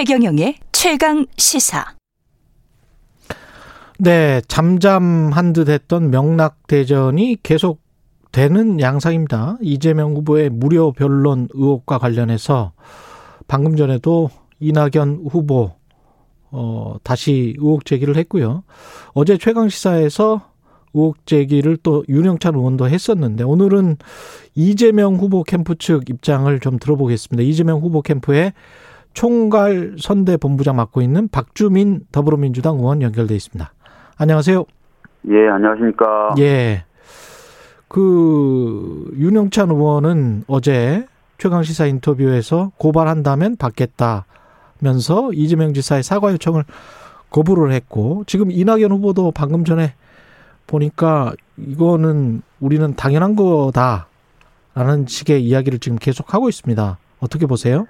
최경영의 최강 시사. 네, 잠잠한 듯 했던 명락대전이 계속 되는 양상입니다. 이재명 후보의 무료 변론 의혹과 관련해서 방금 전에도 이낙연 후보 어 다시 의혹 제기를 했고요. 어제 최강 시사에서 의혹 제기를 또 윤영찬 의원도 했었는데 오늘은 이재명 후보 캠프 측 입장을 좀 들어보겠습니다. 이재명 후보 캠프에 총괄 선대 본부장 맡고 있는 박주민 더불어민주당 의원 연결돼 있습니다. 안녕하세요. 예, 안녕하십니까. 예. 그 윤영찬 의원은 어제 최강 시사 인터뷰에서 고발한다면 받겠다면서 이재명 지사의 사과 요청을 거부를 했고 지금 이낙연 후보도 방금 전에 보니까 이거는 우리는 당연한 거다라는 식의 이야기를 지금 계속 하고 있습니다. 어떻게 보세요?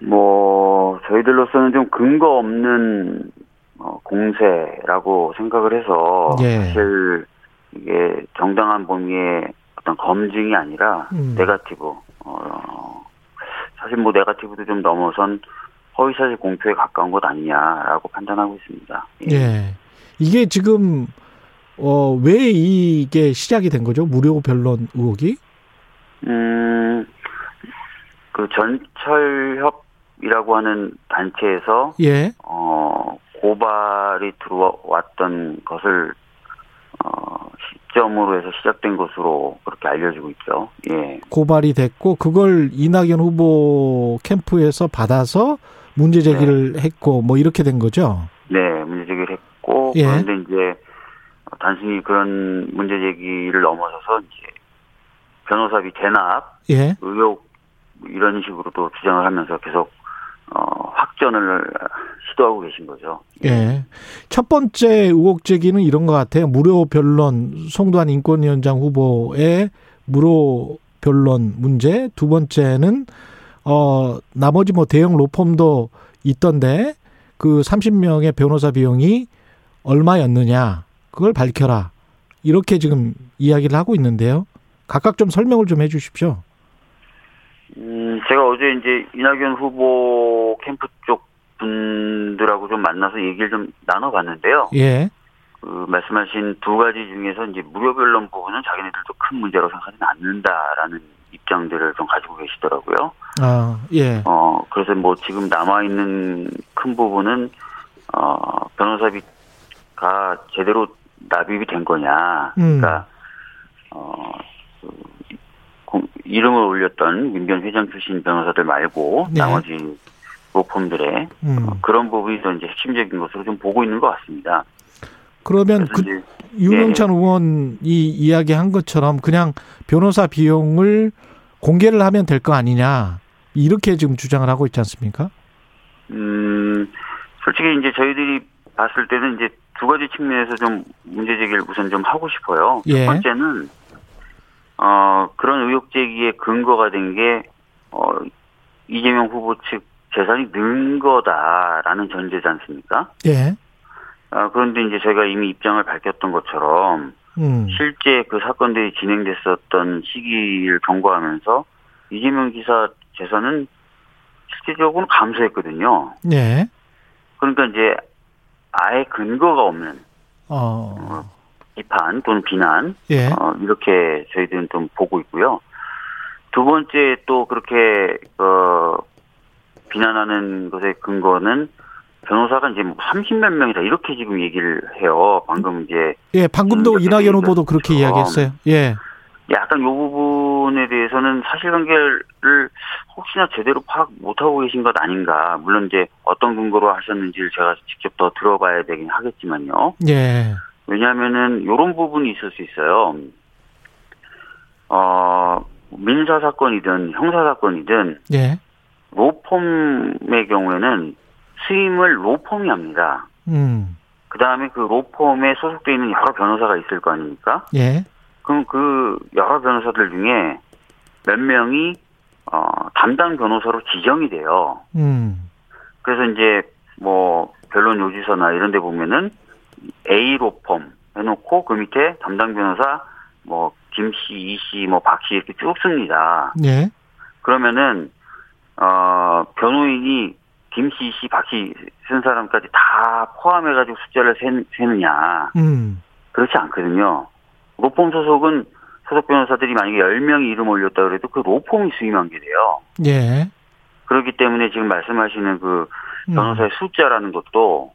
뭐 저희들로서는 좀 근거 없는 어, 공세라고 생각을 해서 예. 사실 이게 정당한 범위의 어떤 검증이 아니라 음. 네가티브 어 사실 뭐 네가티브도 좀 넘어선 허위사실 공표에 가까운 것 아니냐라고 판단하고 있습니다. 예. 이게 지금 어 왜 이게 시작이 된 거죠? 무료 변론 의혹이? 음, 그 전철협 이라고 하는 단체에서 예. 어, 고발이 들어왔던 것을 어, 시점으로 해서 시작된 것으로 그렇게 알려지고 있죠. 예. 고발이 됐고 그걸 이낙연 후보 캠프에서 받아서 문제 제기를 했고 뭐 이렇게 된 거죠. 네, 문제 제기를 했고 예. 그런데 이제 단순히 그런 문제 제기를 넘어서서 이제 변호사비 대납 예. 의혹 이런 식으로도 주장을 하면서 계속 어, 확전을 시도하고 계신 거죠. 예. 첫 번째 의혹 제기는 이런 것 같아요. 무료 변론 송도한 인권위원장 후보의 무료 변론 문제. 두 번째는 어 나머지 뭐 대형 로펌도 있던데 그 30명의 변호사 비용이 얼마였느냐 그걸 밝혀라. 이렇게 지금 이야기를 하고 있는데요. 각각 좀 설명을 좀 해주십시오. 음, 제가 어제 이제 이낙연 후보 캠프 쪽 분들하고 좀 만나서 얘기를 좀 나눠봤는데요. 예. 그 말씀하신 두 가지 중에서 이제 무료 변론 부분은 자기네들도 큰 문제라고 생각하지는 않는다라는 입장들을 좀 가지고 계시더라고요. 아 예. 어, 그래서 뭐 지금 남아있는 큰 부분은, 어, 변호사비가 제대로 납입이 된 거냐. 음. 그러니까, 어, 그, 공- 이름을 올렸던 민변 회장 출신 변호사들 말고 네. 나머지 로펌들의 음. 어, 그런 부분이 더 이제 핵심적인 것으로 좀 보고 있는 것 같습니다. 그러면 그 이제 윤영찬 의원이 이야기한 것처럼 그냥 변호사 비용을 공개를 하면 될 거 아니냐 이렇게 지금 주장을 하고 있지 않습니까? 음, 솔직히 이제 저희들이 봤을 때는 이제 두 가지 측면에서 좀 문제 제기를 우선 좀 하고 싶어요. 예. 첫 번째는, 어, 그런 의혹 제기의 근거가 된 게, 어, 이재명 후보 측 재산이 는 거다라는 전제지 않습니까? 예. 아, 그런데 이제 저희가 이미 입장을 밝혔던 것처럼, 음. 실제 그 사건들이 진행됐었던 시기를 경고하면서 이재명 기사 재산은 실질적으로 감소했거든요. 예. 그러니까 이제 아예 근거가 없는 어. 비판 또는 비난 예. 어, 이렇게 저희들은 좀 보고 있고요. 두 번째 또 그렇게 어, 비난하는 것의 근거는 변호사가 이제 뭐 30몇 명이다 이렇게 지금 얘기를 해요. 방금 이제 예. 방금도 음, 이낙연 후보도 그렇게. 이야기했어요. 예. 약간 요 부분에 대해서는 사실관계를 혹시나 제대로 파악 못하고 계신 것 아닌가. 물론 이제 어떤 근거로 하셨는지를 제가 직접 더 들어봐야 되긴 하겠지만요. 예. 왜냐하면은 요런 부분이 있을 수 있어요. 어, 민사 사건이든 형사 사건이든 예. 로펌의 경우에는 수임을 로펌이 합니다. 음. 그 다음에 그 로펌에 소속돼 있는 여러 변호사가 있을 거 아닙니까? 예. 그럼 그 여러 변호사들 중에 몇 명이 어, 담당 변호사로 지정이 돼요. 음. 그래서 이제 뭐 변론 요지서나 이런 데 보면은 A 로펌 해놓고 그 밑에 담당 변호사 뭐 김씨, 이씨, 뭐 박씨 이렇게 쭉 씁니다. 예. 그러면은 어 변호인이 김씨 씨, 박씨 쓴 사람까지 다 포함해가지고 숫자를 세, 느냐 음. 그렇지 않거든요. 로펌 소속은 소속 변호사들이 만약에 10명이 이름 올렸다 그래도 그 로펌이 수임한 게 돼요. 예. 그렇기 때문에 지금 말씀하시는 그 음. 변호사의 숫자라는 것도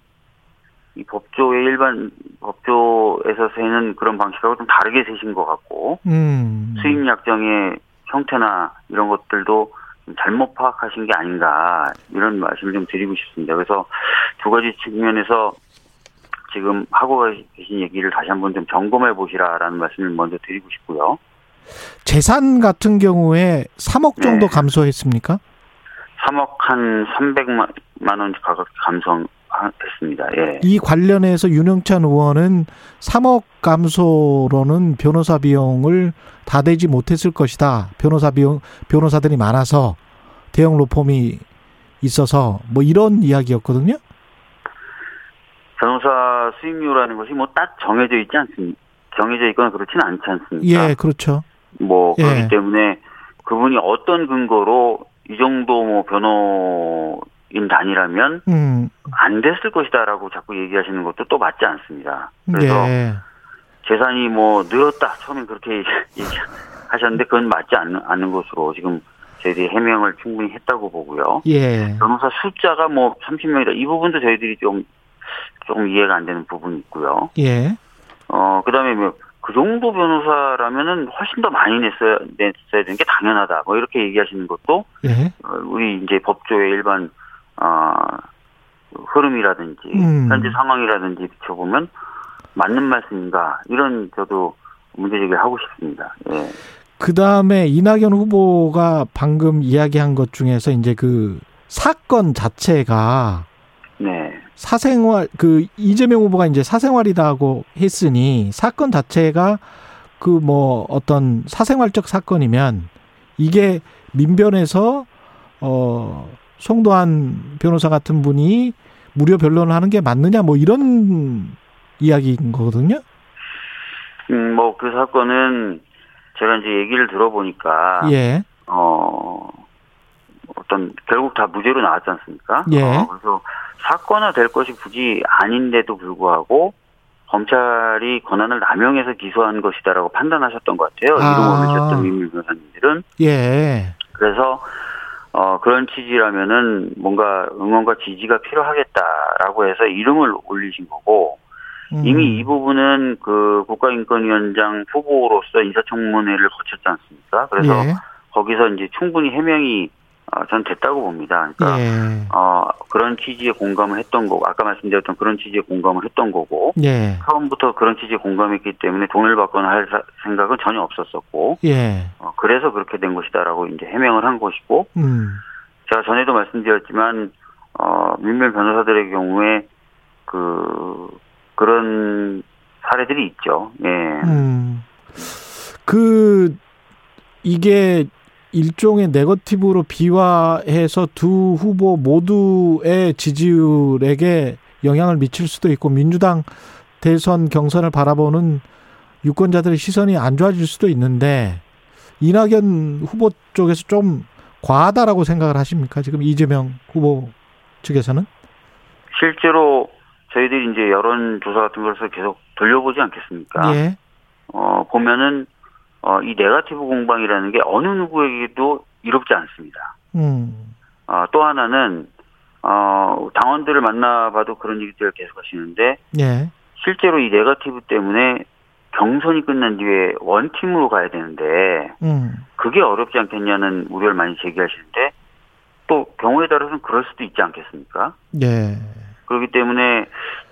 이 법조의 일반 법조에서 세는 그런 방식하고 좀 다르게 세신 것 같고 음. 수임 약정의 형태나 이런 것들도 좀 잘못 파악하신 게 아닌가 이런 말씀을 좀 드리고 싶습니다. 그래서 두 가지 측면에서 지금 하고 계신 얘기를 다시 한번 좀 점검해 보시라라는 말씀을 먼저 드리고 싶고요. 재산 같은 경우에 3억 정도 네. 감소했습니까? 3억 한 300만 원 가깝게 감소 했습니다. 예. 이 관련해서 윤영찬 의원은 3억 감소로는 변호사 비용을 다 대지 못했을 것이다. 변호사 비용 변호사들이 많아서 대형 로펌이 있어서 뭐 이런 이야기였거든요. 변호사 수임료라는 것이 뭐 딱 정해져 있지 않습니까? 정해져 있거나 그렇지는 않지 않습니까? 예, 그렇죠. 뭐 예. 그렇기 때문에 그분이 어떤 근거로 이 정도 뭐 변호인 단위라면 음. 안 됐을 것이다라고 자꾸 얘기하시는 것도 또 맞지 않습니다. 그래서 예. 재산이 뭐 늘었다 처음엔 그렇게 얘기하셨는데 그건 맞지 않는, 않는 것으로 지금 저희들이 해명을 충분히 했다고 보고요. 예. 변호사 숫자가 뭐 30명이다 이 부분도 저희들이 좀 조금 이해가 안 되는 부분이 있고요. 예. 어 그다음에 뭐 그 정도 변호사라면은 훨씬 더 많이 냈어야 냈어야 되는 게 당연하다. 뭐 이렇게 얘기하시는 것도 예. 어, 우리 이제 법조의 일반 어 흐름이라든지 음. 현재 상황이라든지 비춰보면 맞는 말씀인가 이런 저도 문제 제기를 하고 싶습니다. 예. 그 다음에 이낙연 후보가 방금 이야기한 것 중에서 이제 그 사건 자체가 네. 사생활 그 이재명 후보가 이제 사생활이다고 했으니 사건 자체가 그 뭐 어떤 사생활적 사건이면 이게 민변에서 어 송도한 변호사 같은 분이 무료 변론을 하는 게 맞느냐 뭐 이런 이야기인 거거든요. 음, 뭐 그 사건은 제가 이제 얘기를 들어보니까 예. 어 어떤 결국 다 무죄로 나왔지 않습니까? 예. 어, 그래서 사건화 될 것이 굳이 아닌데도 불구하고 검찰이 권한을 남용해서 기소한 것이다라고 판단하셨던 것 같아요. 아. 이름 올리셨던 민물 변호사님들은 예. 그래서 어 그런 취지라면은 뭔가 응원과 지지가 필요하겠다라고 해서 이름을 올리신 거고 음. 이미 이 부분은 그 국가인권위원장 후보로서 인사청문회를 거쳤지 않습니까? 그래서 예. 거기서 이제 충분히 해명이 어, 전 됐다고 봅니다. 그러니까 예. 어, 그런 취지에 공감을 했던 거고 아까 말씀드렸던 그런 취지에 공감을 했던 거고 예. 처음부터 그런 취지에 공감했기 때문에 돈을 받거나 할 사- 생각은 전혀 없었었고 예. 어, 그래서 그렇게 된 것이다라고 이제 해명을 한 것이고 음. 제가 전에도 말씀드렸지만 어, 민변 변호사들의 경우에 그 그런 사례들이 있죠. 예. 음. 그 이게 일종의 네거티브로 비화해서 두 후보 모두의 지지율에게 영향을 미칠 수도 있고 민주당 대선 경선을 바라보는 유권자들의 시선이 안 좋아질 수도 있는데 이낙연 후보 쪽에서 좀 과하다라고 생각을 하십니까? 지금 이재명 후보 측에서는? 실제로 저희들이 이제 여론조사 같은 것을 계속 돌려보지 않겠습니까? 예. 어, 보면은, 어, 이 네가티브 공방이라는 게 어느 누구에게도 이롭지 않습니다. 음. 어, 또 하나는, 어, 당원들을 만나봐도 그런 얘기들을 계속 하시는데, 예. 실제로 이 네가티브 때문에 경선이 끝난 뒤에 원팀으로 가야 되는데, 음. 그게 어렵지 않겠냐는 우려를 많이 제기하시는데, 또 경우에 따라서는 그럴 수도 있지 않겠습니까? 예. 그렇기 때문에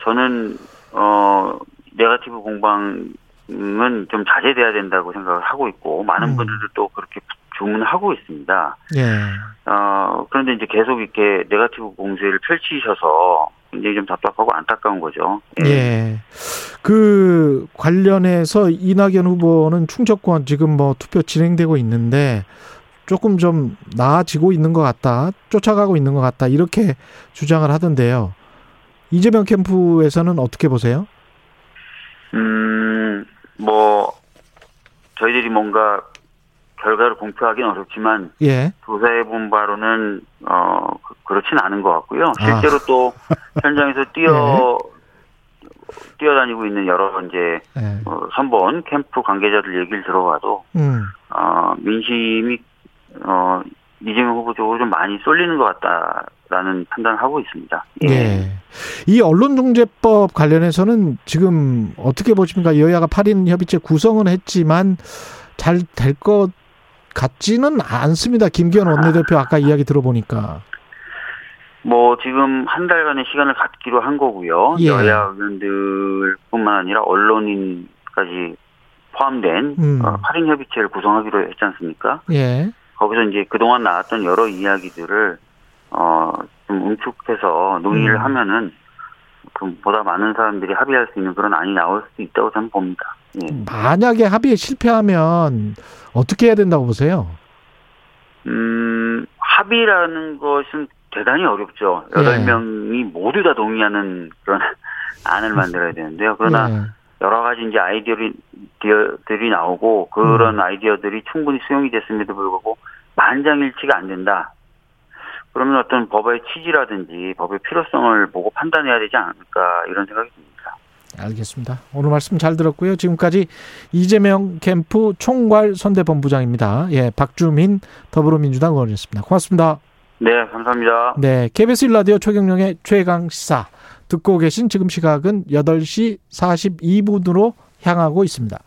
저는 어 네가티브 공방 은좀 자제돼야 된다고 생각을 하고 있고 많은 음. 분들도 또 그렇게 주문을 하고 있습니다. 예. 어 그런데 이제 계속 이렇게 네가티브 공세를 펼치셔서 굉장히 좀 답답하고 안타까운 거죠. 예. 그 관련해서 이낙연 후보는 충청권 지금 뭐 투표 진행되고 있는데 조금 좀 나아지고 있는 것 같다. 쫓아가고 있는 것 같다. 이렇게 주장을 하던데요. 이재명 캠프에서는 어떻게 보세요? 음, 뭐 저희들이 뭔가 결과를 공표하기는 어렵지만 예. 조사해 본 바로는 어 그렇진 않은 것 같고요. 실제로 아. 또 현장에서 뛰어 뛰어다니고 있는 여러 이제 예. 어, 선본 캠프 관계자들 얘기를 들어봐도 음. 어, 민심이 어, 이재명 후보 쪽으로 좀 많이 쏠리는 것 같다 라는 판단을 하고 있습니다. 예. 이 언론중재법 관련해서는 지금 어떻게 보십니까? 여야가 8인 협의체 구성은 했지만 잘 될 것 같지는 않습니다. 김기현 원내대표 아까 이야기 들어보니까. 뭐 지금 한 달간의 시간을 갖기로 한 거고요. 예. 여야 의원들뿐만 아니라 언론인까지 포함된 음. 어, 8인 협의체를 구성하기로 했지 않습니까? 예. 거기서 이제 그동안 나왔던 여러 이야기들을 어, 좀 응축해서 논의를 음. 하면은 좀 보다 많은 사람들이 합의할 수 있는 그런 안이 나올 수도 있다고 저는 봅니다. 예. 만약에 합의에 실패하면 어떻게 해야 된다고 보세요? 음, 합의라는 것은 대단히 어렵죠. 예. 여덟 명이 모두 다 동의하는 그런 안을 만들어야 되는데요. 그러나 예. 여러 가지 이제 아이디어들이 나오고 그런 음. 아이디어들이 충분히 수용이 됐음에도 불구하고 만장일치가 안 된다. 그러면 어떤 법의 취지라든지 법의 필요성을 보고 판단해야 되지 않을까 이런 생각이 듭니다. 알겠습니다. 오늘 말씀 잘 들었고요. 지금까지 이재명 캠프 총괄 선대본부장입니다. 예, 박주민 더불어민주당 의원이었습니다. 고맙습니다. 네, 감사합니다. 네, KBS 일라디오 최경령의 최강 시사 듣고 계신 지금 시각은 8시 42분으로 향하고 있습니다.